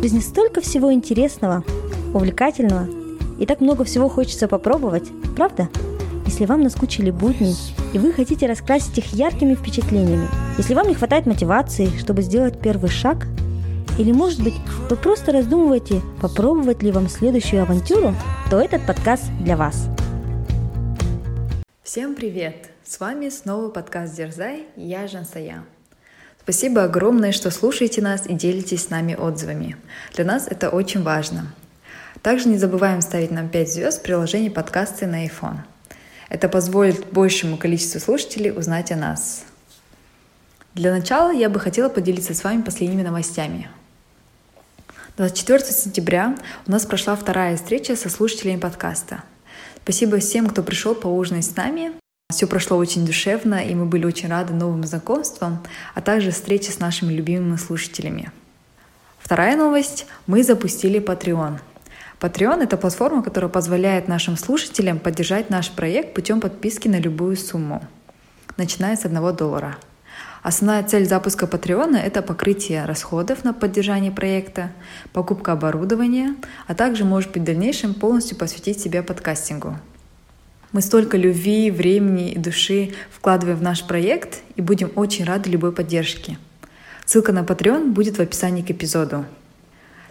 В жизни столько всего интересного, увлекательного, и так много всего хочется попробовать, правда? Если вам наскучили будни, и вы хотите раскрасить их яркими впечатлениями, если вам не хватает мотивации, чтобы сделать первый шаг, или, может быть, вы просто раздумываете, попробовать ли вам следующую авантюру, то этот подкаст для вас. Всем привет! С вами снова подкаст «Дерзай», я Жансая. Спасибо огромное, что слушаете нас и делитесь с нами отзывами. Для нас это очень важно. Также не забываем ставить нам 5 звезд в приложении подкасты на iPhone. Это позволит большему количеству слушателей узнать о нас. Для начала я бы хотела поделиться с вами последними новостями. 24 сентября у нас прошла вторая встреча со слушателями подкаста. Спасибо всем, кто пришел поужинать с нами. Все прошло очень душевно, и мы были очень рады новым знакомствам, а также встрече с нашими любимыми слушателями. Вторая новость. Мы запустили Patreon — Patreon — это платформа, которая позволяет нашим слушателям поддержать наш проект путем подписки на любую сумму, начиная с 1 доллара. Основная цель запуска Patreon — это покрытие расходов на поддержание проекта, покупка оборудования, а также, может быть, в дальнейшем полностью посвятить себя подкастингу. Мы столько любви, времени и души вкладываем в наш проект и будем очень рады любой поддержке. Ссылка на Patreon будет в описании к эпизоду.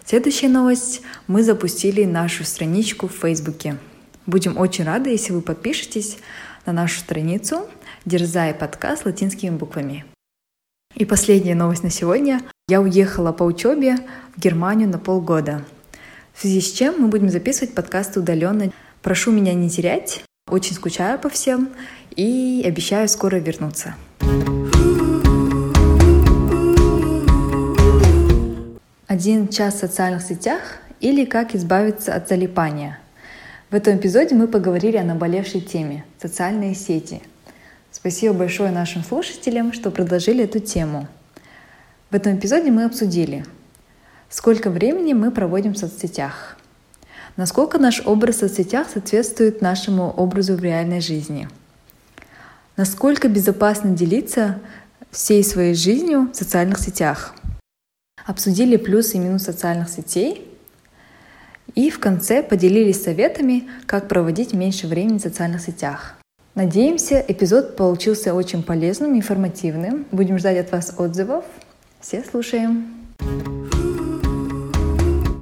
Следующая новость. Мы запустили нашу страничку в Фейсбуке. Будем очень рады, если вы подпишетесь на нашу страницу «Дерзай подкаст» латинскими буквами. И последняя новость на сегодня. Я уехала по учебе в Германию на полгода. В связи с чем мы будем записывать подкасты удаленно. Прошу меня не терять. Очень скучаю по всем и обещаю скоро вернуться. Один час в социальных сетях или как избавиться от залипания. В этом эпизоде мы поговорили о наболевшей теме – социальные сети. Спасибо большое нашим слушателям, что предложили эту тему. В этом эпизоде мы обсудили, сколько времени мы проводим в соцсетях, насколько наш образ в соцсетях соответствует нашему образу в реальной жизни, насколько безопасно делиться всей своей жизнью в социальных сетях – обсудили плюсы и минусы социальных сетей и в конце поделились советами, как проводить меньше времени в социальных сетях. Надеемся, эпизод получился очень полезным и информативным. Будем ждать от вас отзывов. Все слушаем.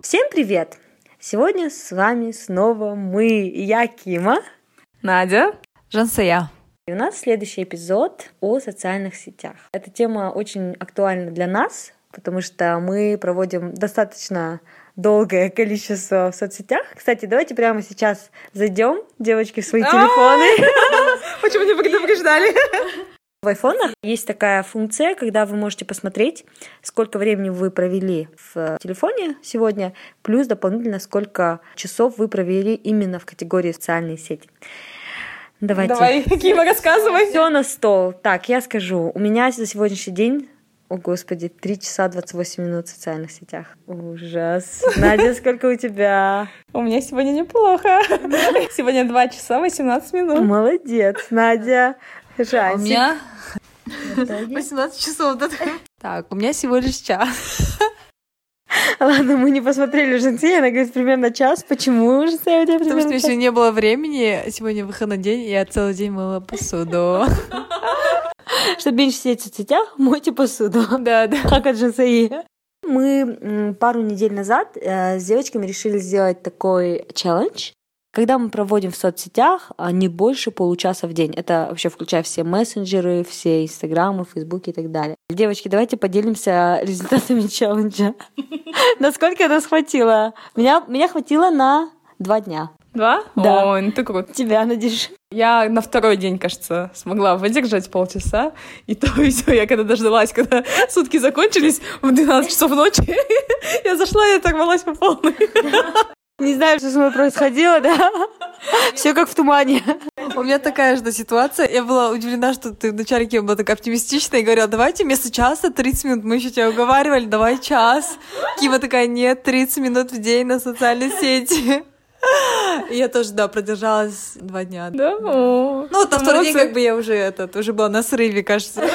Всем привет! Сегодня с вами снова мы, я Кима, Надя, Жансая. И у нас следующий эпизод о социальных сетях. Эта тема очень актуальна для нас, потому что мы проводим достаточно долгое количество в соцсетях. Кстати, давайте прямо сейчас зайдем, девочки, в свои телефоны. Почему не предупреждали? В айфонах есть такая функция, когда вы можете посмотреть, сколько времени вы провели в телефоне сегодня, плюс дополнительно сколько часов вы провели именно в категории социальные сети. Давайте. Давай, Кима, рассказывай. Все на стол. Так, я скажу. У меня за сегодняшний день о, Господи, 3 часа 28 минут в социальных сетях. Ужас. Надя, сколько у тебя? У меня сегодня неплохо. Сегодня 2 часа 18 минут. Молодец, Надя. Жаль. У меня 18 часов. Так, у меня всего лишь час. Ладно, мы не посмотрели Женси, она говорит, примерно час. Почему уже у тебя Потому что еще не было времени. Сегодня выходной день, и я целый день мыла посуду. Чтобы меньше сидеть в соцсетях, мойте посуду. Да, да. Как от ЖСИ. Мы пару недель назад э, с девочками решили сделать такой челлендж, когда мы проводим в соцсетях а не больше получаса в день. Это вообще включая все мессенджеры, все инстаграмы, фейсбуки и так далее. Девочки, давайте поделимся результатами челленджа. Насколько нас хватило? Меня, меня хватило на два дня. Два? Да. Ой, ну ты крут. Тебя, Надеж. Я на второй день, кажется, смогла выдержать полчаса. И то, и все. Я когда дождалась, когда сутки закончились в 12 часов ночи, я зашла и оторвалась по полной. Не знаю, что с мной происходило, да? Все как в тумане. У меня такая же ситуация. Я была удивлена, что ты вначале Кем была такая оптимистичная и говорила, давайте вместо часа 30 минут. Мы еще тебя уговаривали, давай час. Кима такая, нет, 30 минут в день на социальной сети. И я тоже, да, продержалась два дня. Да? О, ну, вот на второй день как бы я уже этот, уже была на срыве, кажется.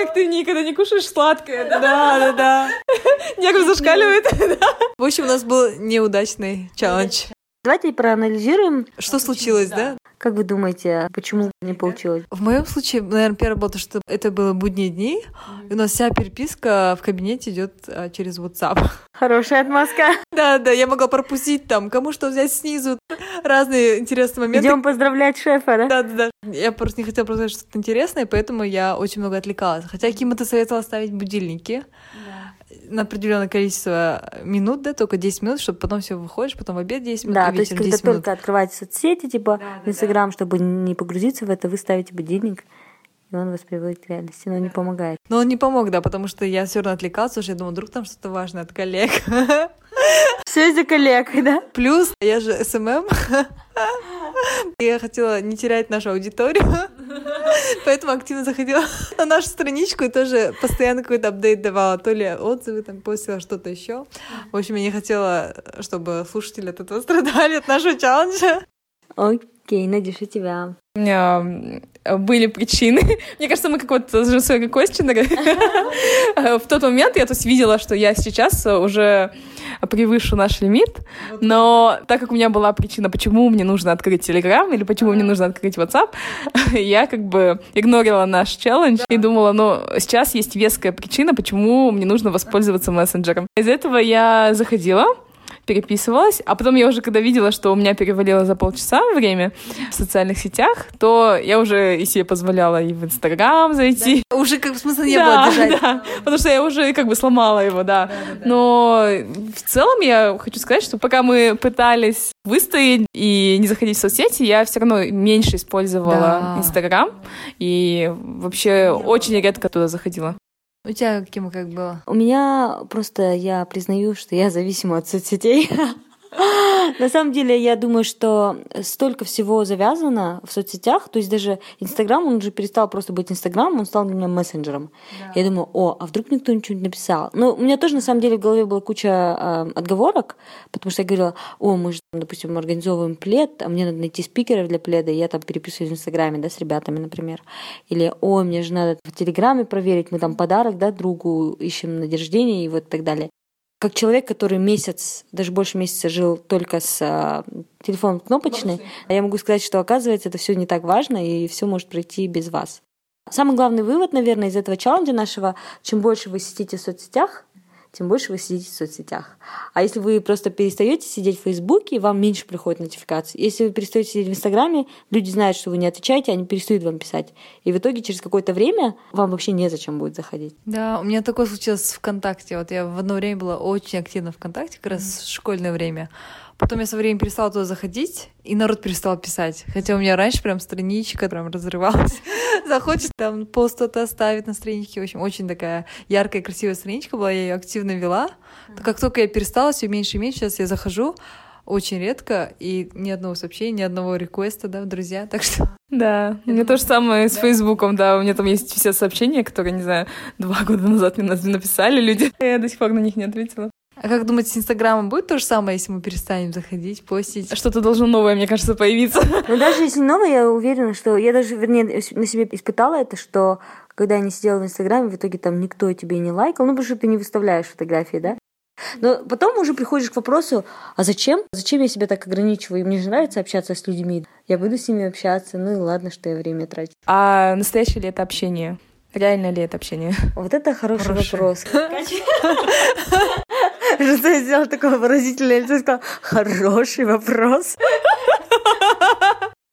Как ты никогда не кушаешь сладкое, да? Да, да, да. Нервы зашкаливают. В общем, у нас был неудачный челлендж. Давайте проанализируем. Что случилось, да? Как вы думаете, почему не получилось? В моем случае, наверное, первое было то, что это было будние дни, и у нас вся переписка в кабинете идет а, через WhatsApp. Хорошая отмазка. Да, да, я могла пропустить там, кому что взять снизу, разные интересные моменты. Идем поздравлять шефа, да? Да, да, да. Я просто не хотела просто что-то интересное, поэтому я очень много отвлекалась. Хотя Кима ты советовала ставить будильники на определенное количество минут, да, только 10 минут, чтобы потом все выходишь, потом в обед 10 минут, Да, и то есть когда 10 минут. только открываете соцсети, типа Да, да, Инстаграм, чтобы не погрузиться в это, вы ставите будильник, и он вас приводит к реальности, но не помогает. Но он не помог, да, потому что я все равно отвлекалась, потому что я думала, вдруг там что-то важное от коллег. Все из-за коллег, да? Плюс я же СММ. Я хотела не терять нашу аудиторию, поэтому активно заходила на нашу страничку и тоже постоянно какой-то update давала, то ли отзывы там постила, что-то еще. В общем, я не хотела, чтобы слушатели от этого страдали, от нашего челленджа. Окей, Надюш, у тебя. У меня м, были причины. Мне кажется, мы как вот с Жусой Костинера. В тот момент я то есть видела, что я сейчас уже превышу наш лимит, но так как у меня была причина, почему мне нужно открыть Telegram или почему мне нужно открыть WhatsApp, я как бы игнорила наш челлендж и думала, ну, сейчас есть веская причина, почему мне нужно воспользоваться мессенджером. Из-за этого я заходила, переписывалась, а потом я уже, когда видела, что у меня перевалило за полчаса время в социальных сетях, то я уже и себе позволяла и в Инстаграм зайти. Уже как смысла не Да, было держать. да, потому что я уже как бы сломала его, да. Но в целом я хочу сказать, что пока мы пытались выстоять и не заходить в соцсети, я все равно меньше использовала Да. Инстаграм и вообще очень редко туда заходила. У тебя каким как было? У меня просто, я признаю, что я зависима от соцсетей. На самом деле, я думаю, что столько всего завязано в соцсетях, то есть даже Инстаграм, он же перестал просто быть Инстаграмом, он стал для меня мессенджером. Я думаю, о, а вдруг мне кто-нибудь что-нибудь написал? Ну, у меня тоже, на самом деле, в голове была куча э, отговорок, потому что я говорила, о, мы же, допустим, организовываем плед, а мне надо найти спикеров для пледа, и я там переписываюсь в Инстаграме, да, с ребятами, например. Или, о, мне же надо в Телеграме проверить, мы там подарок, да, другу ищем на день рождения и вот так далее как человек, который месяц, даже больше месяца жил только с а, телефоном кнопочный, я могу сказать, что оказывается это все не так важно и все может пройти без вас. Самый главный вывод, наверное, из этого челленджа нашего, чем больше вы сидите в соцсетях, тем больше вы сидите в соцсетях. А если вы просто перестаете сидеть в Фейсбуке, вам меньше приходит нотификации. Если вы перестаете сидеть в Инстаграме, люди знают, что вы не отвечаете, они перестают вам писать. И в итоге через какое-то время вам вообще незачем будет заходить. Да, у меня такое случилось в ВКонтакте. Вот я в одно время была очень активна ВКонтакте, как раз в школьное время. Потом я со временем перестала туда заходить, и народ перестал писать. Хотя у меня раньше прям страничка прям разрывалась. Захочешь там пост кто-то оставить на страничке. В общем, очень такая яркая, красивая страничка была, я ее активно вела. Но как только я перестала, все меньше и меньше, сейчас я захожу, очень редко, и ни одного сообщения, ни одного реквеста, да, в друзья, так что... Да, у меня то же самое с Фейсбуком, да, у меня там есть все сообщения, которые, не знаю, два года назад мне написали люди, я до сих пор на них не ответила. А как думаете, с Инстаграмом будет то же самое, если мы перестанем заходить, постить? Что-то должно новое, мне кажется, появиться. Но даже если новое, я уверена, что я даже, вернее, на себе испытала это, что когда я не сидела в Инстаграме, в итоге там никто тебе не лайкал, ну потому что ты не выставляешь фотографии, да? Но потом уже приходишь к вопросу, а зачем? Зачем я себя так ограничиваю? Мне же нравится общаться с людьми. Я буду с ними общаться, ну и ладно, что я время трачу. А настоящее ли это общение? Реально ли это общение? Вот это хороший Хороший. вопрос. Что я сделала такое выразительное лицо и сказала, хороший вопрос.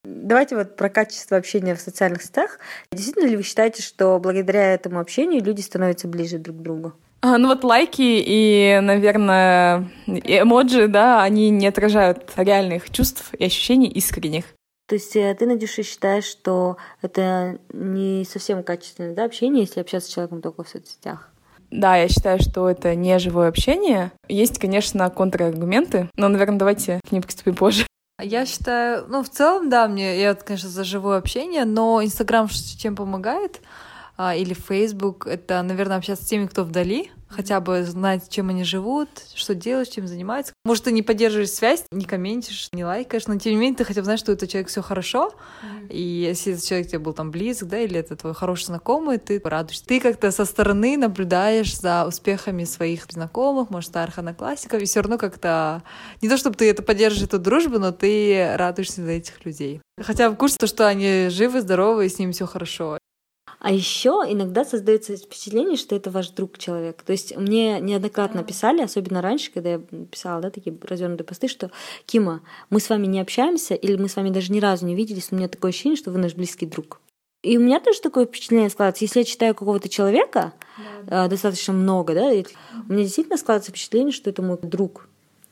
Давайте вот про качество общения в социальных сетях. Действительно ли вы считаете, что благодаря этому общению люди становятся ближе друг к другу? А, ну вот лайки и, наверное, эмоджи, да, они не отражают реальных чувств и ощущений искренних. То есть э, ты, Надюша, считаешь, что это не совсем качественное да, общение, если общаться с человеком только в соцсетях? Да, я считаю, что это не живое общение. Есть, конечно, контраргументы, но, наверное, давайте к ним приступим позже. Я считаю, ну, в целом, да, мне, я, конечно, за живое общение, но Инстаграм чем помогает, а, или Фейсбук, это, наверное, общаться с теми, кто вдали, хотя бы знать, чем они живут, что делают, чем занимаются. Может, ты не поддерживаешь связь, не комментишь, не лайкаешь, но тем не менее ты хотя бы знаешь, что этот человек все хорошо, mm-hmm. и если этот человек тебе был там близок, да, или это твой хороший знакомый, ты радуешься. Ты как-то со стороны наблюдаешь за успехами своих знакомых, может, старых одноклассников, и все равно как-то не то, чтобы ты это поддерживаешь эту дружбу, но ты радуешься за этих людей. Хотя в курсе то, что они живы, здоровы, и с ними все хорошо. А еще иногда создается впечатление, что это ваш друг человек. То есть мне неоднократно писали, особенно раньше, когда я писала да, такие развернутые посты, что Кима, мы с вами не общаемся, или мы с вами даже ни разу не виделись, но у меня такое ощущение, что вы наш близкий друг. И у меня тоже такое впечатление складывается. Если я читаю какого-то человека да. э, достаточно много, да, у меня действительно складывается впечатление, что это мой друг.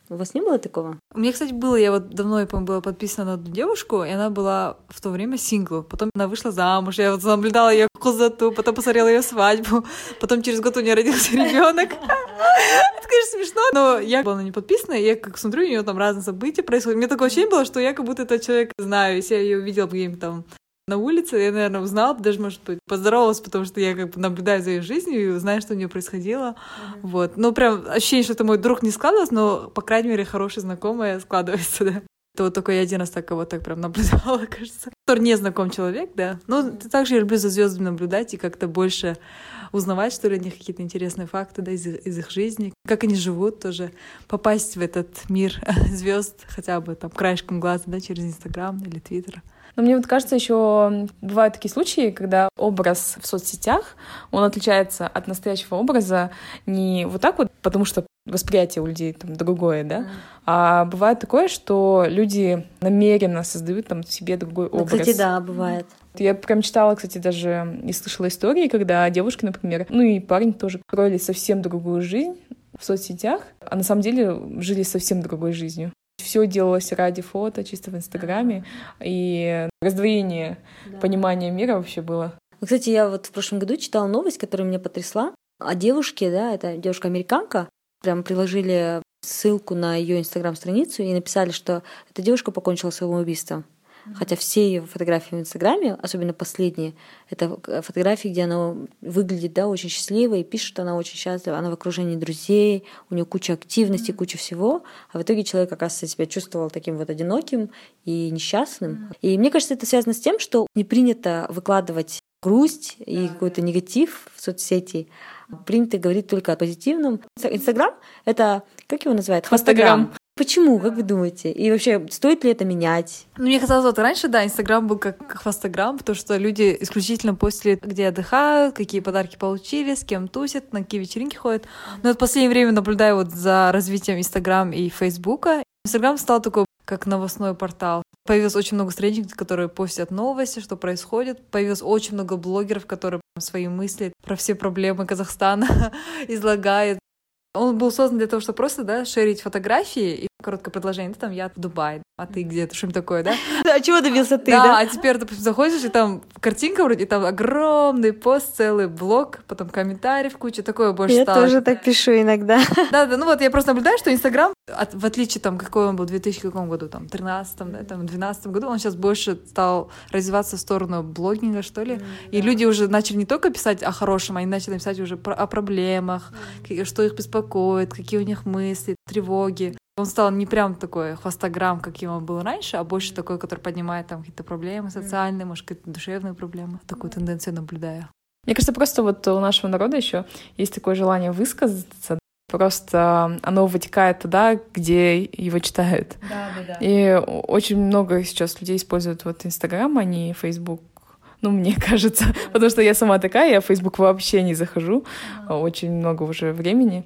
У вас не было такого? У меня, кстати, было, я вот давно, я помню, была подписана на одну девушку, и она была в то время сингл. Потом она вышла замуж, я вот наблюдала ее кузату, потом посмотрела ее свадьбу, потом через год у нее родился ребенок. Это, конечно, смешно, но я была на нее подписана, я как смотрю, у нее там разные события происходят. Мне такое ощущение было, что я как будто этот человек знаю, если я ее увидела где-нибудь там на улице, я, наверное, узнала, даже, может быть, поздоровалась, потому что я как бы наблюдаю за ее жизнью и знаю, что у нее происходило. Mm-hmm. Вот. Ну, прям ощущение, что это мой друг не складывалось, но, по крайней мере, хорошая знакомая складывается, да. Это вот только я один раз так кого так прям наблюдала, кажется. Который не знаком человек, да. Но mm-hmm. также я люблю за звездами наблюдать и как-то больше узнавать, что ли, о них какие-то интересные факты, да, из, из их жизни, как они живут тоже, попасть в этот мир звезд хотя бы там краешком глаза, да, через Инстаграм или Твиттер. Но мне вот кажется, еще бывают такие случаи, когда образ в соцсетях, он отличается от настоящего образа не вот так вот, потому что восприятие у людей там другое, да, mm. а бывает такое, что люди намеренно создают там себе другой ну, образ. Кстати, да, бывает. Я прям читала, кстати, даже и слышала истории, когда девушки, например, ну и парень тоже строили совсем другую жизнь в соцсетях, а на самом деле жили совсем другой жизнью все делалось ради фото, чисто в Инстаграме, и раздвоение да. понимания мира вообще было. Кстати, я вот в прошлом году читала новость, которая меня потрясла, о девушке, да, это девушка-американка, прям приложили ссылку на ее инстаграм-страницу и написали, что эта девушка покончила самоубийством. Хотя все ее фотографии в Инстаграме, особенно последние, это фотографии, где она выглядит да, очень счастливой и пишет, что она очень счастлива. Она в окружении друзей, у нее куча активности, куча всего. А в итоге человек, оказывается, себя чувствовал таким вот одиноким и несчастным. И мне кажется, это связано с тем, что не принято выкладывать грусть и какой-то негатив в соцсети. Принято говорить только о позитивном. Инстаграм — это, как его называют? Хвостограмм. Почему, как вы думаете? И вообще, стоит ли это менять? Ну, мне казалось, вот раньше, да, Инстаграм был как хвостограмм, потому что люди исключительно постили, где отдыхают, какие подарки получили, с кем тусят, на какие вечеринки ходят. Но в последнее время наблюдаю вот за развитием Инстаграм и Фейсбука. Инстаграм стал такой как новостной портал. Появилось очень много страничек, которые постят новости, что происходит. Появилось очень много блогеров, которые свои мысли про все проблемы Казахстана излагают. Он был создан для того, чтобы просто, да, шерить фотографии и короткое предложение, ты там, я в Дубае, а ты где-то, что-нибудь такое, да? А чего добился ты, да? Да, а теперь, допустим, заходишь, и там картинка вроде, там огромный пост, целый блок, потом комментариев куча, такое больше я стало. Я тоже так пишу иногда. Да, да, ну вот я просто наблюдаю, что Инстаграм, в отличие там, какой он был в 2000 каком году, там, 13 да, там, 12 году, он сейчас больше стал развиваться в сторону блогинга, что ли, и люди уже начали не только писать о хорошем, они начали писать уже о проблемах, что их беспокоит, какие у них мысли, тревоги. Он стал не прям такой хвостограмм, каким он был раньше, а больше такой, который поднимает там какие-то проблемы социальные, может, какие-то душевные проблемы. Такую тенденцию наблюдаю. Мне кажется, просто вот у нашего народа еще есть такое желание высказаться, просто оно вытекает туда, где его читают. Да, да, да. И очень много сейчас людей используют вот Инстаграм, а не Фейсбук. Ну, мне кажется, потому что я сама такая, я в Facebook вообще не захожу, очень много уже времени.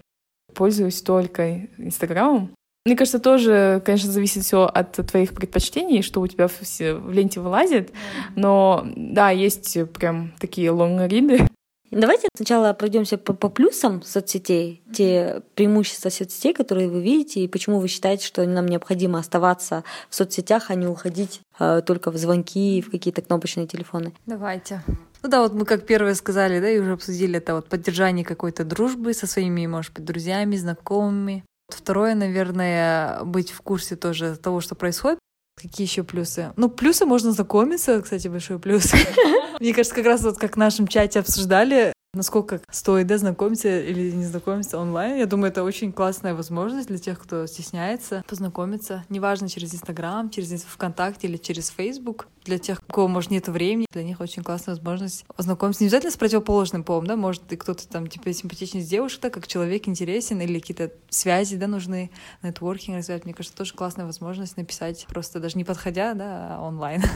Пользуюсь только Инстаграмом, мне кажется, тоже, конечно, зависит все от твоих предпочтений, что у тебя в, в ленте вылазит. Но да, есть прям такие лонгриды. Давайте сначала пройдемся по, по плюсам соцсетей, те преимущества соцсетей, которые вы видите, и почему вы считаете, что нам необходимо оставаться в соцсетях, а не уходить э, только в звонки и в какие-то кнопочные телефоны. Давайте. Ну да, вот мы как первое сказали, да, и уже обсудили это вот поддержание какой-то дружбы со своими, может быть, друзьями, знакомыми, Второе, наверное, быть в курсе тоже того, что происходит. Какие еще плюсы? Ну, плюсы можно знакомиться, кстати, большой плюс. Мне кажется, как раз вот как в нашем чате обсуждали, насколько стоит да, знакомиться или не знакомиться онлайн. Я думаю, это очень классная возможность для тех, кто стесняется познакомиться. Неважно, через Инстаграм, через ВКонтакте или через Фейсбук. Для тех, у кого, может, нет времени, для них очень классная возможность познакомиться. Не обязательно с противоположным полом, да, может, и кто-то там, типа, симпатичный с девушкой, да, как человек интересен, или какие-то связи, да, нужны, нетворкинг развивать. Мне кажется, тоже классная возможность написать, просто даже не подходя, да, а онлайн.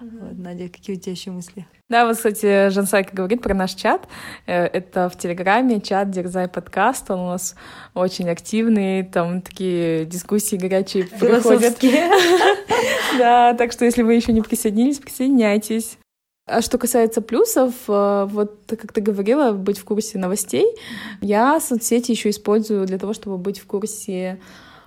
Вот, Надя, какие у тебя еще мысли? Да, вот, кстати, Жансайка говорит про наш чат. Э, Это в Телеграме чат Дерзай подкаст. Он у нас очень активный, там такие дискуссии горячие проходят. Да, так что если вы еще не присоединились, присоединяйтесь. А что касается плюсов, э, вот как ты говорила, быть в курсе новостей, я соцсети еще использую для того, чтобы быть в курсе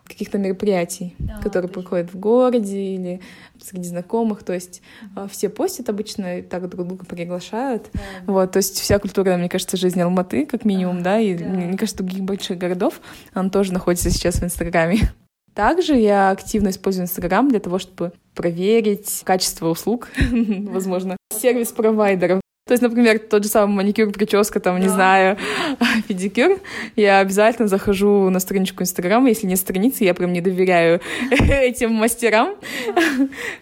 каких-то мероприятий, которые проходят в городе или среди знакомых. То есть э, все постят обычно и так друг друга приглашают. Вот, то есть вся культура, мне кажется, жизни Алматы, как минимум, да, и мне кажется, других больших городов, она тоже находится сейчас в Инстаграме. Также я активно использую Инстаграм для того, чтобы проверить качество услуг, возможно, сервис провайдеров. То есть, например, тот же самый маникюр, прическа, там, не знаю, педикюр. Я обязательно захожу на страничку Инстаграма. Если нет страницы, я прям не доверяю этим мастерам.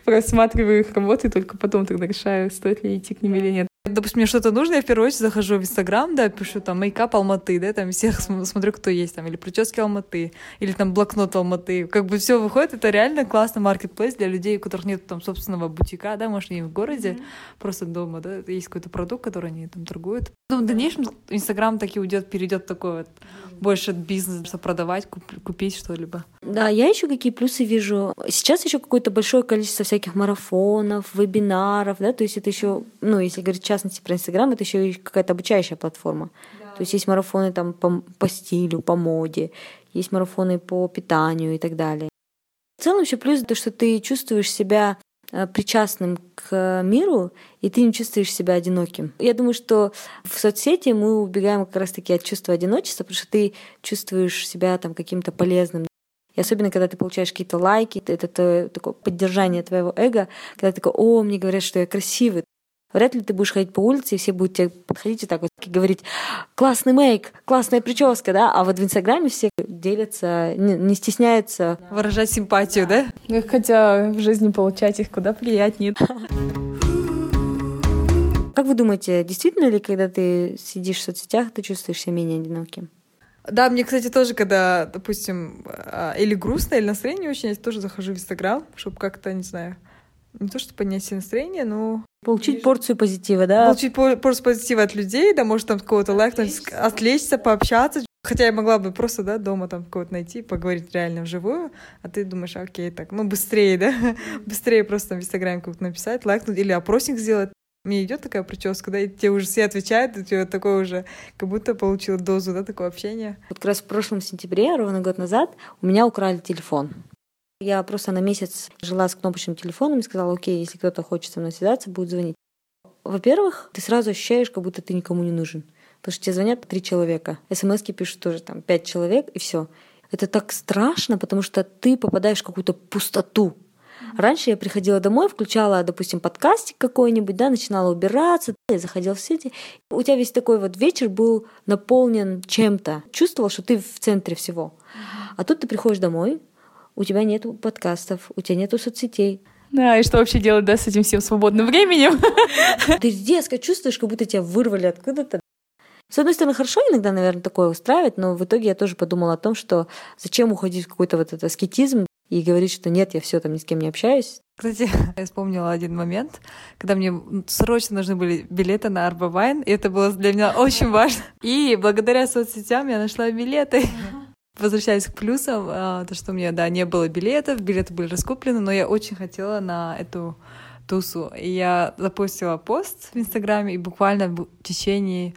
Просматриваю их работы, только потом тогда решаю, стоит ли идти к ним или нет. Допустим, мне что-то нужно, я в первую очередь захожу в Инстаграм, да, пишу там мейкап Алматы, да, там всех см- смотрю, кто есть там, или прически Алматы, или там блокнот Алматы. Как бы все выходит, это реально классный маркетплейс для людей, у которых нет там собственного бутика, да, может, не в городе, просто дома, да, есть какой-то продукт, который они там торгуют. Ну, в дальнейшем Инстаграм таки уйдет, перейдет такой вот больше бизнес, чтобы продавать, куп- купить что-либо. Да, я еще какие плюсы вижу. Сейчас еще какое-то большое количество всяких марафонов, вебинаров, да, то есть это еще, ну, если говорить частности про Инстаграм, это еще и какая-то обучающая платформа. То есть есть марафоны там по, по стилю, по моде, есть марафоны по питанию и так далее. В целом еще плюс то, что ты чувствуешь себя э, причастным к миру, и ты не чувствуешь себя одиноким. Я думаю, что в соцсети мы убегаем как раз-таки от чувства одиночества, потому что ты чувствуешь себя там каким-то полезным. И особенно, когда ты получаешь какие-то лайки, это то- такое поддержание твоего эго, когда ты такой, о, мне говорят, что я красивый. Вряд ли ты будешь ходить по улице, и все будут тебе подходить и так вот и говорить, классный мейк, классная прическа, да, а вот в Инстаграме все делятся, не, не стесняются. Выражать симпатию, да? Хотя в жизни получать их куда приятнее. Как вы думаете, действительно ли, когда ты сидишь в соцсетях, ты чувствуешь себя менее одиноким? Да, мне, кстати, тоже, когда, допустим, а, или грустно, или настроение очень, я тоже захожу в Инстаграм, чтобы как-то, не знаю, не то, что поднять себе настроение, но Получить порцию позитива, да? получить по- просто позитива от людей, да, может, там какого-то лайкнуть, отвлечься, пообщаться. Хотя я могла бы просто, да, дома там кого-то найти, поговорить реально вживую, а ты думаешь, окей, так, ну, быстрее, да, быстрее просто там в Инстаграме как-то написать, лайкнуть или опросник сделать. Мне идет такая прическа, да, и тебе уже все отвечают, и тебе такое уже, как будто получила дозу, да, такого общения. Вот как раз в прошлом сентябре, ровно год назад, у меня украли телефон. Я просто на месяц жила с кнопочным телефоном и сказала, окей, если кто-то хочет со мной связаться, будет звонить. Во-первых, ты сразу ощущаешь, как будто ты никому не нужен. Потому что тебе звонят три человека. СМСки пишут тоже там пять человек, и все. Это так страшно, потому что ты попадаешь в какую-то пустоту. Раньше я приходила домой, включала, допустим, подкастик какой-нибудь, да, начинала убираться, я заходила в сети. У тебя весь такой вот вечер был наполнен чем-то. Чувствовал, что ты в центре всего. А тут ты приходишь домой, у тебя нету подкастов, у тебя нету соцсетей. Да, и что вообще делать, да, с этим всем свободным временем? Ты резко чувствуешь, как будто тебя вырвали откуда-то. С одной стороны, хорошо иногда, наверное, такое устраивать, но в итоге я тоже подумала о том, что зачем уходить в какой-то вот этот аскетизм и говорить, что нет, я все там ни с кем не общаюсь. Кстати, я вспомнила один момент, когда мне срочно нужны были билеты на Арбавайн, и это было для меня очень важно. И благодаря соцсетям я нашла билеты. Возвращаясь к плюсам, а, то, что у меня, да, не было билетов, билеты были раскуплены, но я очень хотела на эту тусу. И я запустила пост в Инстаграме, и буквально в течение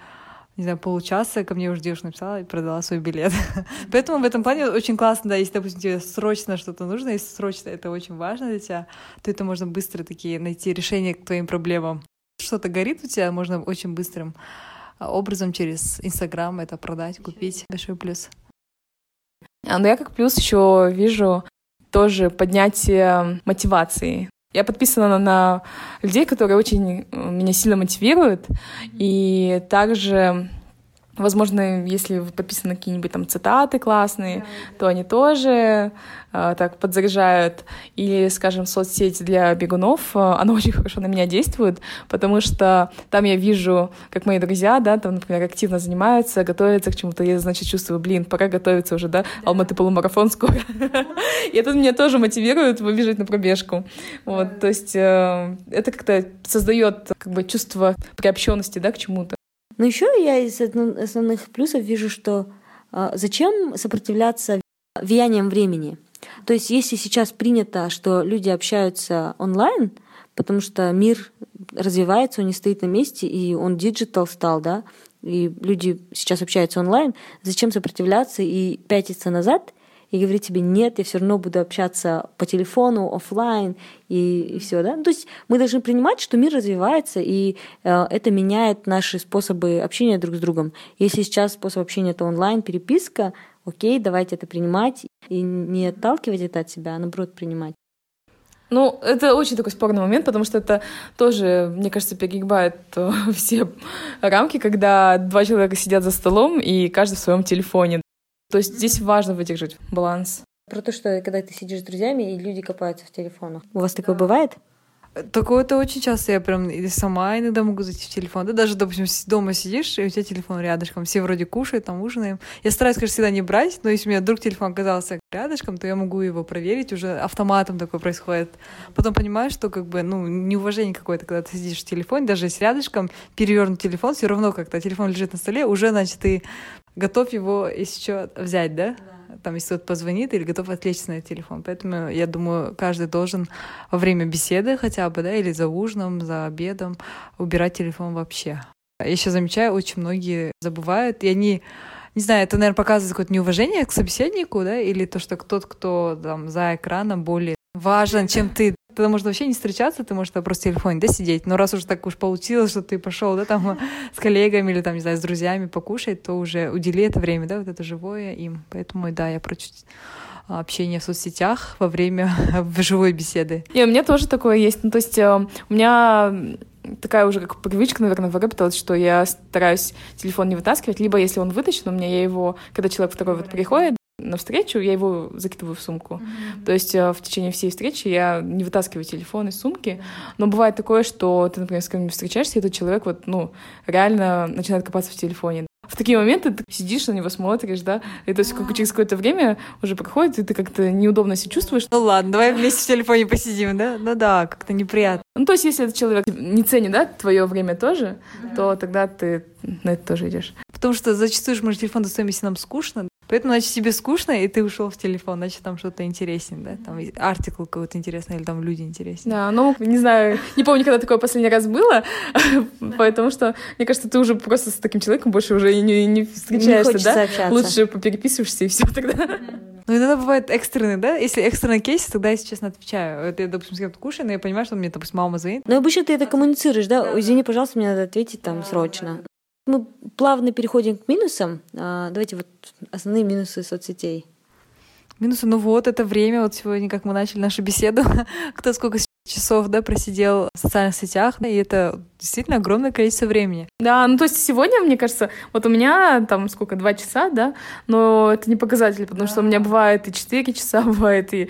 не знаю, получаса ко мне уже девушка написала и продала свой билет. Поэтому в этом плане очень классно, да, если, допустим, тебе срочно что-то нужно, если срочно это очень важно для тебя, то это можно быстро такие найти решение к твоим проблемам. Что-то горит у тебя, можно очень быстрым а, образом через Инстаграм это продать, купить. Большой плюс. А, Но я как плюс еще вижу тоже поднятие мотивации. Я подписана на, людей, которые очень э, меня сильно мотивируют, и также Возможно, если вы подписаны какие-нибудь там цитаты классные, да, то они тоже э, так подзаряжают. Или, скажем, соцсеть для бегунов, э, она очень хорошо на меня действует, потому что там я вижу, как мои друзья, да, там, например, активно занимаются, готовятся к чему-то, я, значит, чувствую, блин, пора готовиться уже, да, да. Алматы полумарафон скоро. И это меня тоже мотивирует выбежать на пробежку. Вот, то есть э, это как-то создает как бы чувство приобщенности, да, к чему-то. Но еще я из основных плюсов вижу, что э, зачем сопротивляться влиянием времени. То есть если сейчас принято, что люди общаются онлайн, потому что мир развивается, он не стоит на месте, и он digital стал, да, и люди сейчас общаются онлайн, зачем сопротивляться и пятиться назад и говорит тебе, нет, я все равно буду общаться по телефону, офлайн и, и все, да. Ну, то есть мы должны принимать, что мир развивается, и э, это меняет наши способы общения друг с другом. Если сейчас способ общения это онлайн, переписка, окей, давайте это принимать и не отталкивать это от себя, а наоборот принимать. Ну, это очень такой спорный момент, потому что это тоже, мне кажется, перегибает э, все рамки, когда два человека сидят за столом, и каждый в своем телефоне. То есть здесь важно выдержать баланс. Про то, что когда ты сидишь с друзьями, и люди копаются в телефонах. У вас такое бывает? Такое-то очень часто. Я прям или сама иногда могу зайти в телефон. Да даже, допустим, дома сидишь, и у тебя телефон рядышком. Все вроде кушают, там ужинаем. Я стараюсь, конечно, всегда не брать, но если у меня вдруг телефон оказался рядышком, то я могу его проверить. Уже автоматом такое происходит. Потом понимаю, что как бы, ну, неуважение какое-то, когда ты сидишь в телефоне, даже если рядышком перевернут телефон, все равно как-то телефон лежит на столе, уже, значит, ты готов его еще взять, да? да там, если кто-то позвонит или готов отвлечься на телефон. Поэтому я думаю, каждый должен во время беседы хотя бы, да, или за ужином, за обедом убирать телефон вообще. Я еще замечаю, очень многие забывают, и они не знаю, это, наверное, показывает какое-то неуважение к собеседнику, да, или то, что тот, кто там за экраном более важен, чем ты тогда можно вообще не встречаться, ты можешь просто в телефоне, да, сидеть. Но раз уж так уж получилось, что ты пошел, да, там с коллегами или там, не знаю, с друзьями покушать, то уже удели это время, да, вот это живое им. Поэтому, да, я прочь общение в соцсетях во время живой беседы. И у меня тоже такое есть. Ну, то есть э, у меня такая уже как привычка, наверное, выработалась, что я стараюсь телефон не вытаскивать, либо если он вытащен, у меня я его, когда человек второй вот приходит, на встречу, я его закидываю в сумку. Mm-hmm. То есть э, в течение всей встречи я не вытаскиваю телефон из сумки. Mm-hmm. Но бывает такое, что ты, например, с кем-нибудь встречаешься, и этот человек вот, ну, реально начинает копаться в телефоне. В такие моменты ты сидишь на него, смотришь, да, и то есть как через какое-то время уже проходит, и ты как-то неудобно себя чувствуешь. Ну ладно, давай вместе в телефоне посидим, да? Ну да, как-то неприятно. Ну то есть если этот человек не ценит, да, твое время тоже, да. то тогда ты на это тоже идешь. Потому что зачастую же, может, телефон достаем, если нам скучно, Поэтому, значит, тебе скучно, и ты ушел в телефон, значит, там что-то интереснее, да? Там артикл какой-то интересный, или там люди интереснее. Да, ну, не знаю, не помню, когда такое последний раз было, потому что, мне кажется, ты уже просто с таким человеком больше уже не, не встречаешься, не да? Общаться. Лучше попереписываешься и все тогда. Ну, иногда бывает экстренный, да? Если экстренный кейс, тогда я, честно, отвечаю. Это я, допустим, с кем-то кушаю, но я понимаю, что мне, допустим, мама звонит. Ну, обычно ты это коммуницируешь, да? Извини, пожалуйста, мне надо ответить там срочно. Мы плавно переходим к минусам. А, давайте вот основные минусы соцсетей. Минусы, ну вот, это время, вот сегодня, как мы начали нашу беседу, кто сколько часов, да, просидел в социальных сетях, и это действительно огромное количество времени. Да, ну то есть сегодня, мне кажется, вот у меня там сколько, два часа, да, но это не показатель, потому что у меня бывает и четыре часа, бывает и,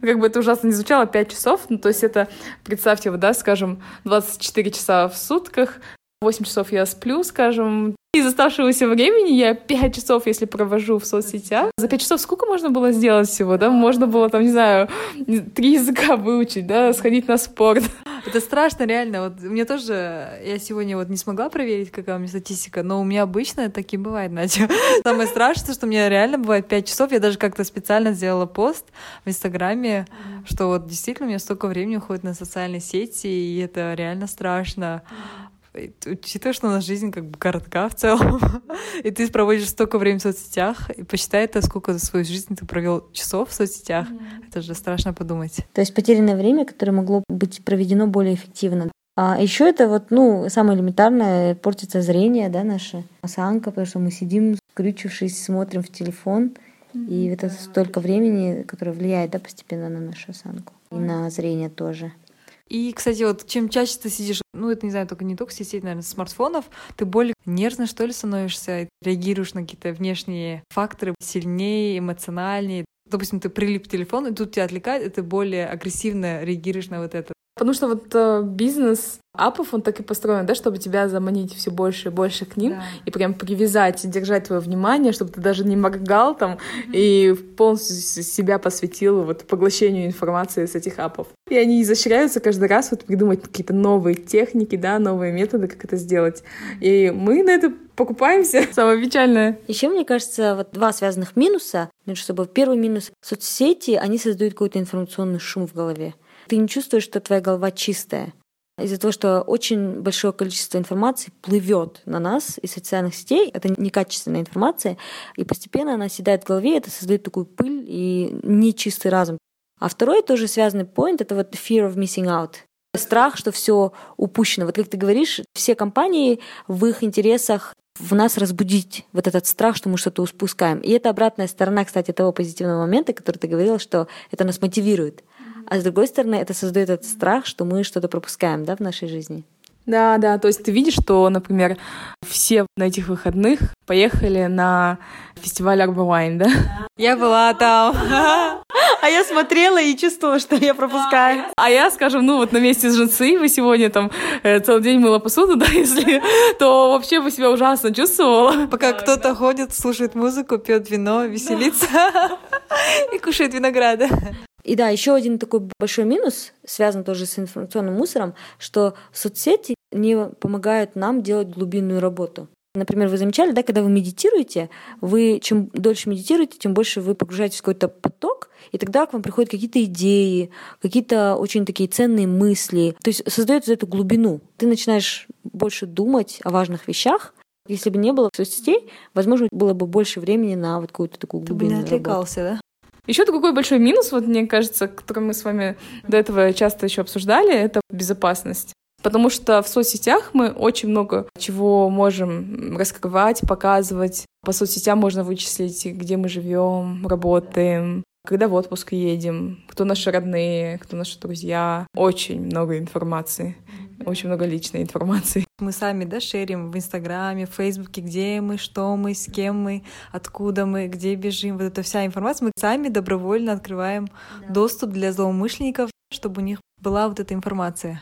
как бы это ужасно не звучало, пять часов, ну то есть это, представьте, вот, да, скажем, 24 часа в сутках, 8 часов я сплю, скажем. Из оставшегося времени я 5 часов, если провожу в соцсетях. За 5 часов сколько можно было сделать всего, да? Можно было, там, не знаю, три языка выучить, да, сходить на спорт. Это страшно, реально. Вот мне тоже, я сегодня вот не смогла проверить, какая у меня статистика, но у меня обычно так и бывает, Надя. Самое страшное, что у меня реально бывает 5 часов. Я даже как-то специально сделала пост в Инстаграме, что вот действительно у меня столько времени уходит на социальные сети, и это реально страшно учитывая, что у нас жизнь как бы коротка в целом, и ты проводишь столько времени в соцсетях, и посчитай это, сколько за свою жизнь ты провел часов в соцсетях, mm-hmm. это же страшно подумать. То есть потерянное время, которое могло быть проведено более эффективно. А еще это вот, ну, самое элементарное, портится зрение, да, наша осанка, потому что мы сидим, скрючившись, смотрим в телефон, mm-hmm. и это столько времени, которое влияет, да, постепенно на нашу осанку. И на зрение тоже. И, кстати, вот чем чаще ты сидишь, ну, это, не знаю, только не только сетей, наверное, смартфонов, ты более нервно, что ли, становишься, реагируешь на какие-то внешние факторы сильнее, эмоциональнее. Допустим, ты прилип к телефону, и тут тебя отвлекает, и ты более агрессивно реагируешь на вот это. Потому что вот э, бизнес апов, он так и построен, да, чтобы тебя заманить все больше и больше к ним, Да. и прям привязать, держать твое внимание, чтобы ты даже не моргал там, и полностью себя посвятил вот поглощению информации с этих апов. И они изощряются каждый раз вот придумать какие-то новые техники, да, новые методы, как это сделать. И мы на это покупаемся. Самое печальное. Еще, мне кажется, вот два связанных минуса между собой. Первый минус — соцсети, они создают какой-то информационный шум в голове. Ты не чувствуешь, что твоя голова чистая. Из-за того, что очень большое количество информации плывет на нас из социальных сетей, это некачественная информация, и постепенно она седает в голове, это создает такую пыль и нечистый разум. А второй тоже связанный point — это вот fear of missing out. Страх, что все упущено. Вот как ты говоришь, все компании в их интересах в нас разбудить вот этот страх, что мы что-то упускаем. И это обратная сторона, кстати, того позитивного момента, который ты говорила, что это нас мотивирует. А с другой стороны, это создает этот страх, что мы что-то пропускаем да, в нашей жизни. Да, да, то есть ты видишь, что, например, все на этих выходных поехали на фестиваль Арбавайн, да? Я была там. А я смотрела и чувствовала, что я пропускаю. А я, скажем, ну вот на месте с Женцы вы сегодня там э, целый день мыла посуду, да, если, то вообще бы себя ужасно чувствовала. Пока кто-то ходит, слушает музыку, пьет вино, веселится и кушает винограда. И да, еще один такой большой минус, связан тоже с информационным мусором, что соцсети не помогают нам делать глубинную работу. Например, вы замечали, да, когда вы медитируете, вы чем дольше медитируете, тем больше вы погружаетесь в какой-то поток, и тогда к вам приходят какие-то идеи, какие-то очень такие ценные мысли. То есть создается эту глубину. Ты начинаешь больше думать о важных вещах. Если бы не было соцсетей, возможно, было бы больше времени на вот какую-то такую Ты бы не глубинную работу. Еще такой большой минус, вот мне кажется, который мы с вами до этого часто еще обсуждали, это безопасность. Потому что в соцсетях мы очень много чего можем раскрывать, показывать. По соцсетям можно вычислить, где мы живем, работаем, когда в отпуск едем, кто наши родные, кто наши друзья. Очень много информации, очень много личной информации. Мы сами, да, шерим в Инстаграме, в Фейсбуке, где мы, что мы, с кем мы, откуда мы, где бежим. Вот эта вся информация. Мы сами добровольно открываем доступ для злоумышленников, чтобы у них была вот эта информация.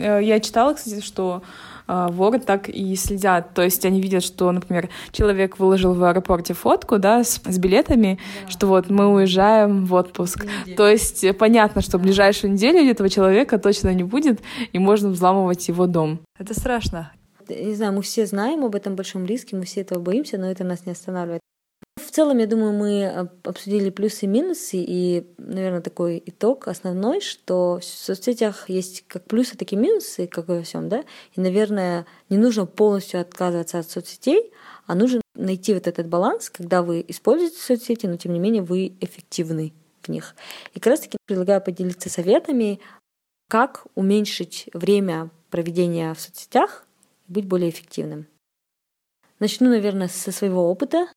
Э, Я читала, кстати, что э, воры так и следят. То есть они видят, что, например, человек выложил в аэропорте фотку, да, с, с билетами, что вот мы уезжаем в отпуск. То есть э, понятно, что в ближайшую неделю этого человека точно не будет, и можно взламывать его дом. Это страшно. не знаю, мы все знаем об этом большом риске, мы все этого боимся, но это нас не останавливает. В целом, я думаю, мы об- обсудили плюсы и минусы, и, наверное, такой итог основной, что в соцсетях есть как плюсы, так и минусы, как и во всем, да, и, наверное, не нужно полностью отказываться от соцсетей, а нужно найти вот этот баланс, когда вы используете соцсети, но, тем не менее, вы эффективны в них. И как раз-таки предлагаю поделиться советами, как уменьшить время проведения в соцсетях и быть более эффективным. Начну, наверное, со своего опыта.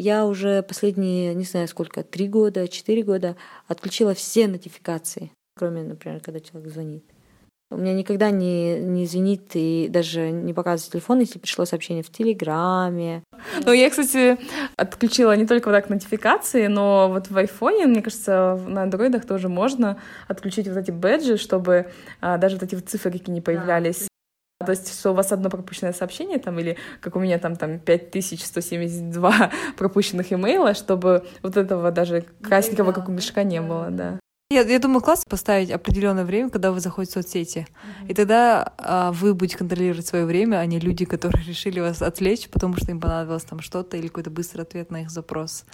Я уже последние, не знаю сколько, три года, четыре года отключила все нотификации, кроме, например, когда человек звонит. У меня никогда не, не звенит и даже не показывает телефон, если пришло сообщение в Телеграме. Ну, я, кстати, отключила не только вот так нотификации, но вот в айфоне, мне кажется, на андроидах тоже можно отключить вот эти бэджи, чтобы а, даже вот эти вот циферки не появлялись. То есть, что у вас одно пропущенное сообщение там, или как у меня там, там 5172 пропущенных имейла, чтобы вот этого даже красненького как у мешка не было, да. Я, я думаю, классно поставить определенное время, когда вы заходите в соцсети. И тогда а, вы будете контролировать свое время, а не люди, которые решили вас отвлечь, потому что им понадобилось там что-то или какой-то быстрый ответ на их запрос.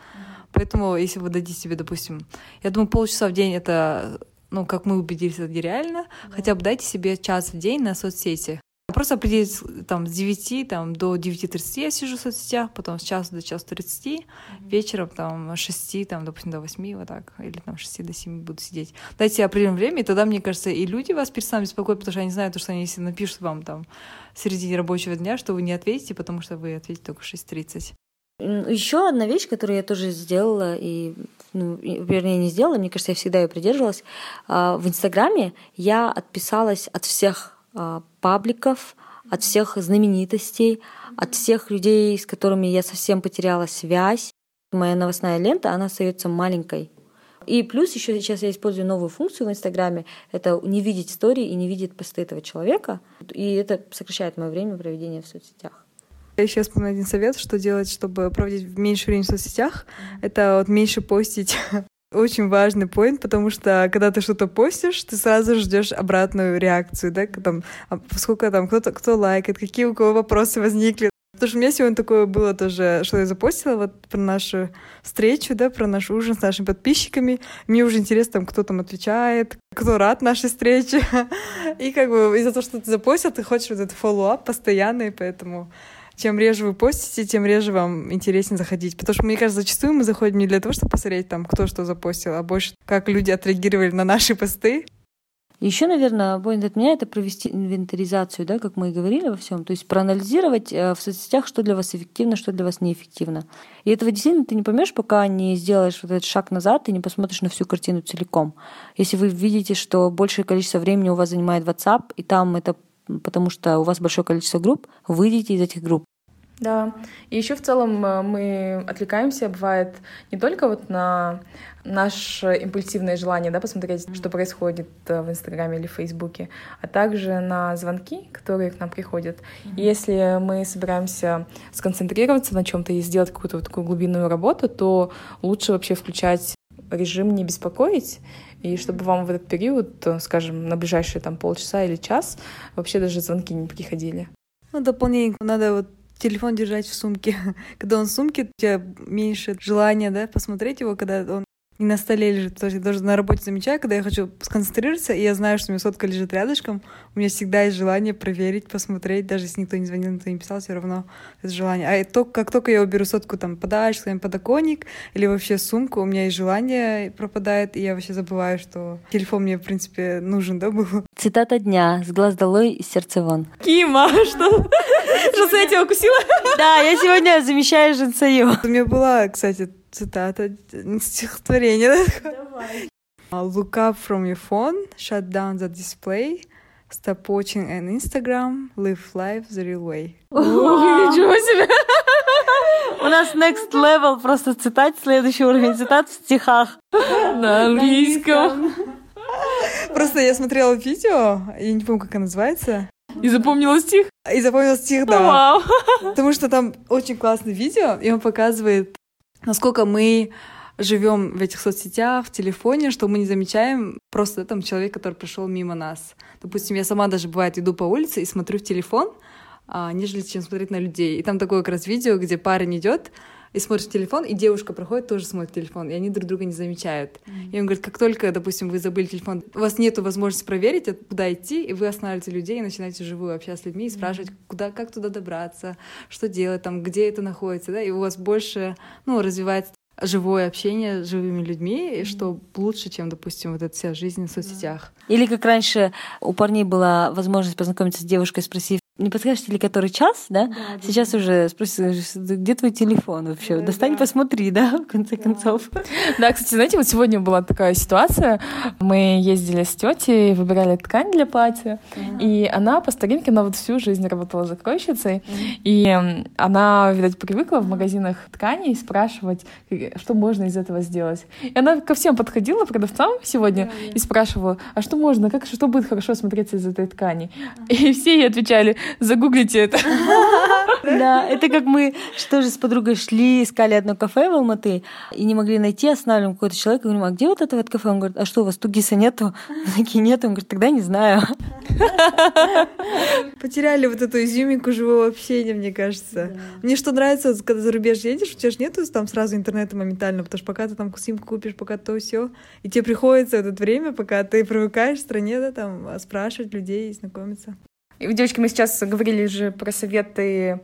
Поэтому, если вы дадите себе, допустим, я думаю, полчаса в день это, ну, как мы убедились, это нереально. Хотя бы дайте себе час в день на соцсети. Просто определить там с 9 там, до 9.30 я сижу в соцсетях, потом с часу до часу 30, вечером там с 6, там, допустим, до 8, вот так, или там с 6 до 7 буду сидеть. Дайте определенное время, и тогда, мне кажется, и люди вас перестанут беспокоить, потому что они знают, что они если напишут вам там в середине рабочего дня, что вы не ответите, потому что вы ответите только в 6.30. Еще одна вещь, которую я тоже сделала и ну, вернее, не сделала, мне кажется, я всегда ее придерживалась. А, в Инстаграме я отписалась от всех пабликов, от всех знаменитостей, от всех людей, с которыми я совсем потеряла связь. Моя новостная лента, она остается маленькой. И плюс еще сейчас я использую новую функцию в Инстаграме. Это не видеть истории и не видеть посты этого человека. И это сокращает мое время проведения в соцсетях. Я еще вспомнила один совет, что делать, чтобы проводить меньше времени в соцсетях. Это вот меньше постить очень важный поинт, потому что когда ты что-то постишь, ты сразу ждешь обратную реакцию, да, там, а сколько там, кто-то, кто лайкает, какие у кого вопросы возникли. Потому что у меня сегодня такое было тоже, что я запостила вот про нашу встречу, да, про наш ужин с нашими подписчиками. Мне уже интересно, там, кто там отвечает, кто рад нашей встрече. И как бы из-за того, что ты запостил, ты хочешь вот этот follow-up постоянный, поэтому чем реже вы постите, тем реже вам интереснее заходить. Потому что, мне кажется, зачастую мы заходим не для того, чтобы посмотреть там, кто что запостил, а больше как люди отреагировали на наши посты. Еще, наверное, point от меня это провести инвентаризацию, да, как мы и говорили во всем. То есть проанализировать э, в соцсетях, что для вас эффективно, что для вас неэффективно. И этого действительно ты не поймешь, пока не сделаешь вот этот шаг назад и не посмотришь на всю картину целиком. Если вы видите, что большее количество времени у вас занимает WhatsApp, и там это потому что у вас большое количество групп, выйдите из этих групп. Да, и еще в целом э, мы отвлекаемся, бывает, не только вот на наше импульсивное желание, да, посмотреть, что происходит э, в Инстаграме или в Фейсбуке, а также на звонки, которые к нам приходят. И если мы собираемся сконцентрироваться на чем-то и сделать какую-то вот такую глубинную работу, то лучше вообще включать режим не беспокоить, и чтобы вам в этот период, э, скажем, на ближайшие там полчаса или час вообще даже звонки не приходили. Ну, дополнение надо вот телефон держать в сумке. Когда он в сумке, у тебя меньше желания, да, посмотреть его, когда он не на столе лежит. Потому что я даже на работе замечаю, когда я хочу сконцентрироваться, и я знаю, что у меня сотка лежит рядышком, у меня всегда есть желание проверить, посмотреть, даже если никто не звонил, никто не писал, все равно это желание. А то, как только я уберу сотку там подальше, своим подоконник или вообще сумку, у меня и желание пропадает, и я вообще забываю, что телефон мне, в принципе, нужен, да, был. Цитата дня. С глаз долой, из сердца вон. Кима, что? Что я тебя укусила? Да, я сегодня замещаю Жансаю. У меня была, кстати, цитата стихотворения. Давай. Look up from your phone, shut down the display, stop watching an Instagram, live life the real way. Ничего себе! У нас next level просто цитат, следующий уровень цитат в стихах. На английском. Просто я смотрела видео, я не помню, как оно называется. И запомнила стих? И запомнила стих, да. Вау. Потому что там очень классное видео, и он показывает, насколько мы живем в этих соцсетях, в телефоне, что мы не замечаем просто там человек, который пришел мимо нас. Допустим, я сама даже бывает иду по улице и смотрю в телефон, а, нежели чем смотреть на людей. И там такое как раз видео, где парень идет, и смотрит в телефон, и девушка проходит, тоже смотрит телефон, и они друг друга не замечают. Mm-hmm. И он говорит, как только, допустим, вы забыли телефон, у вас нет возможности проверить, куда идти, и вы останавливаете людей и начинаете живую общаться с людьми и спрашивать, mm-hmm. куда, как туда добраться, что делать, там, где это находится, да, и у вас больше, ну, развивается живое общение с живыми людьми, mm-hmm. что лучше, чем, допустим, вот эта вся жизнь в соцсетях. Или как раньше у парней была возможность познакомиться с девушкой, спросив, не подскажете ли, который час, да? да Сейчас да. уже спросят, где твой телефон вообще? Да, Достань, да. посмотри, да, в конце да. концов. Да, кстати, знаете, вот сегодня была такая ситуация. Мы ездили с тетей, выбирали ткань для платья, mm и она по старинке, она вот всю жизнь работала закройщицей, mm и она, видать, привыкла в магазинах тканей спрашивать, что можно из этого сделать. И она ко всем подходила, продавцам сегодня, yeah, и спрашивала, а что можно, как, что будет хорошо смотреться из этой ткани? И все ей отвечали, Загуглите это. Да, это как мы что же с подругой шли, искали одно кафе в Алматы и не могли найти, останавливаем какой-то человек и говорим, а где вот это вот кафе? Он говорит, а что, у вас тугиса нету? Такие, нет. Он говорит, тогда не знаю. Потеряли вот эту изюминку живого общения, мне кажется. Мне что нравится, когда за рубеж едешь, у тебя же нету там сразу интернета моментально, потому что пока ты там симку купишь, пока то все, и тебе приходится это время, пока ты привыкаешь в стране, да, там, спрашивать людей, знакомиться. И, девочки, мы сейчас говорили же про советы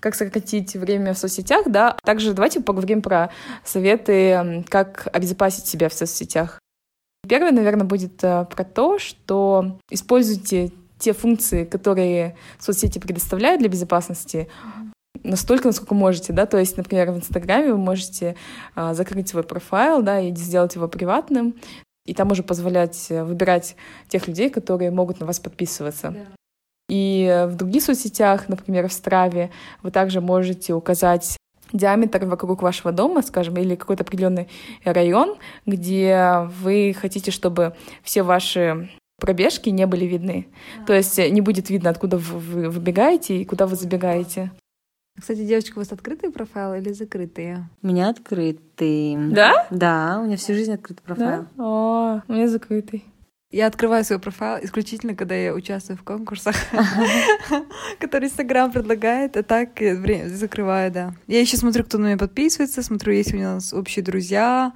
как сократить время в соцсетях, да. Также давайте поговорим про советы, как обезопасить себя в соцсетях. Первое, наверное, будет э, про то, что используйте те функции, которые соцсети предоставляют для безопасности, настолько, насколько можете, да, то есть, например, в Инстаграме вы можете а, закрыть свой профайл, да, и сделать его приватным, и там уже позволять э, выбирать тех людей, которые могут на вас подписываться. Да. И в других соцсетях, например, в Страве, вы также можете указать диаметр вокруг вашего дома, скажем, или какой-то определенный район, где вы хотите, чтобы все ваши пробежки не были видны. То есть не будет видно, откуда вы выбегаете и куда вы забегаете. Кстати, девочка, у вас открытые профайлы или закрытые? У меня открытый. Да? Да, у меня всю жизнь открытый профайл. Да? О, у меня закрытый. Я открываю свой профайл исключительно, когда я участвую в конкурсах, которые Инстаграм предлагает, а так закрываю, да. Я еще смотрю, кто на меня подписывается, смотрю, есть у нас общие друзья,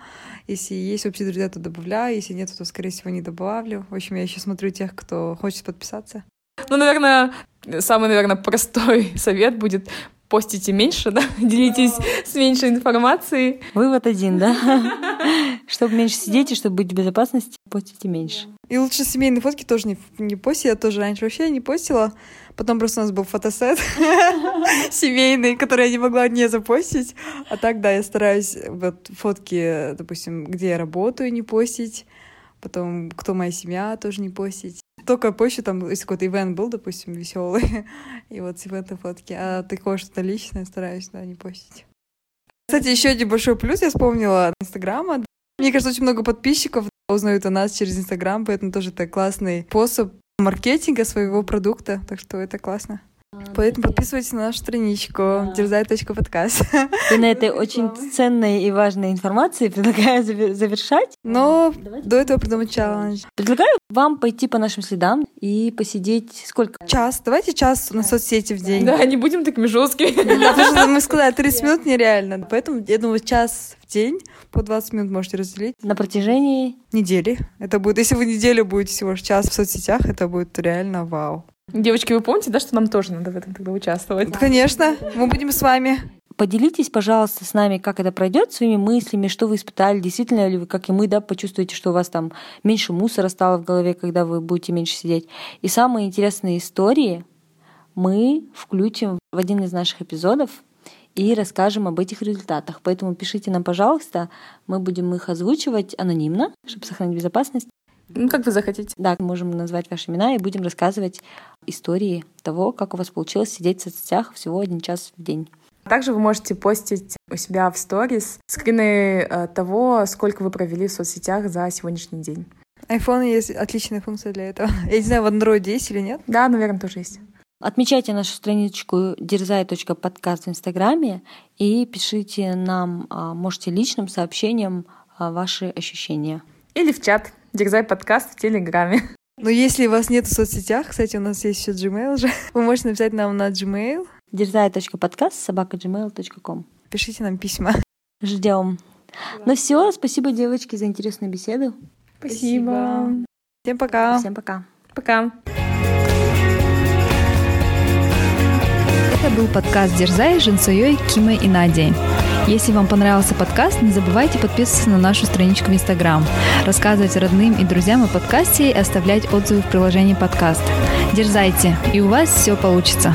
если есть общие друзья, то добавляю, если нет, то, скорее всего, не добавлю. В общем, я еще смотрю тех, кто хочет подписаться. Ну, наверное, самый, наверное, простой совет будет постите меньше, да, делитесь с меньшей информацией. Вывод один, да? Чтобы меньше сидеть и чтобы быть в безопасности, постите меньше. И лучше семейные фотки тоже не, не постить. Я тоже раньше вообще не постила. Потом просто у нас был фотосет семейный, который я не могла не запостить. А так, да, я стараюсь вот фотки, допустим, где я работаю, не постить. Потом, кто моя семья, тоже не постить. Только позже там, если какой-то ивент был, допустим, веселый, и вот с ивента фотки, а такое что-то личное стараюсь, да, не постить. Кстати, еще один большой плюс я вспомнила Инстаграма. Мне кажется, очень много подписчиков узнают о нас через Инстаграм, поэтому тоже это классный способ маркетинга своего продукта, так что это классно. Поэтому подписывайтесь на нашу страничку да. дерзай.подкаст. И на этой очень ценной и важной информации предлагаю завершать. Но Давайте. до этого придумать челлендж. Предлагаю вам пойти по нашим следам и посидеть сколько? Час. Давайте час на соцсети в день. Да, не будем такими жесткими. Да, потому что мы сказали, 30 минут нереально. Поэтому, я думаю, час в день по 20 минут можете разделить. На протяжении? Недели. Это будет, если вы неделю будете всего лишь час в соцсетях, это будет реально вау. Девочки, вы помните, да, что нам тоже надо в этом тогда участвовать? Конечно, мы будем с вами. Поделитесь, пожалуйста, с нами, как это пройдет, своими мыслями, что вы испытали, действительно ли вы, как и мы, да, почувствуете, что у вас там меньше мусора стало в голове, когда вы будете меньше сидеть. И самые интересные истории мы включим в один из наших эпизодов и расскажем об этих результатах. Поэтому пишите нам, пожалуйста, мы будем их озвучивать анонимно, чтобы сохранить безопасность. Ну, как вы захотите. Да, можем назвать ваши имена и будем рассказывать истории того, как у вас получилось сидеть в соцсетях всего один час в день. Также вы можете постить у себя в сторис скрины э, того, сколько вы провели в соцсетях за сегодняшний день. iPhone есть отличная функция для этого. Я не знаю, в Android есть или нет? Да, наверное, тоже есть. Отмечайте нашу страничку дерзай.подкаст в Инстаграме и пишите нам, а, можете личным сообщением а, ваши ощущения. Или в чат. Дерзай подкаст в Телеграме. Но если у вас нет в соцсетях, кстати, у нас есть еще Gmail же, вы можете написать нам на Gmail. Дерзай.подкаст собака gmail.com. Пишите нам письма. Ждем. Ну все, спасибо, девочки, за интересную беседу. Спасибо. спасибо. Всем пока. Всем пока. Пока. Это был подкаст «Дерзай» с Жансуей, Кимой и Надей. Если вам понравился подкаст, не забывайте подписываться на нашу страничку в Инстаграм, рассказывать родным и друзьям о подкасте и оставлять отзывы в приложении подкаст. Дерзайте, и у вас все получится.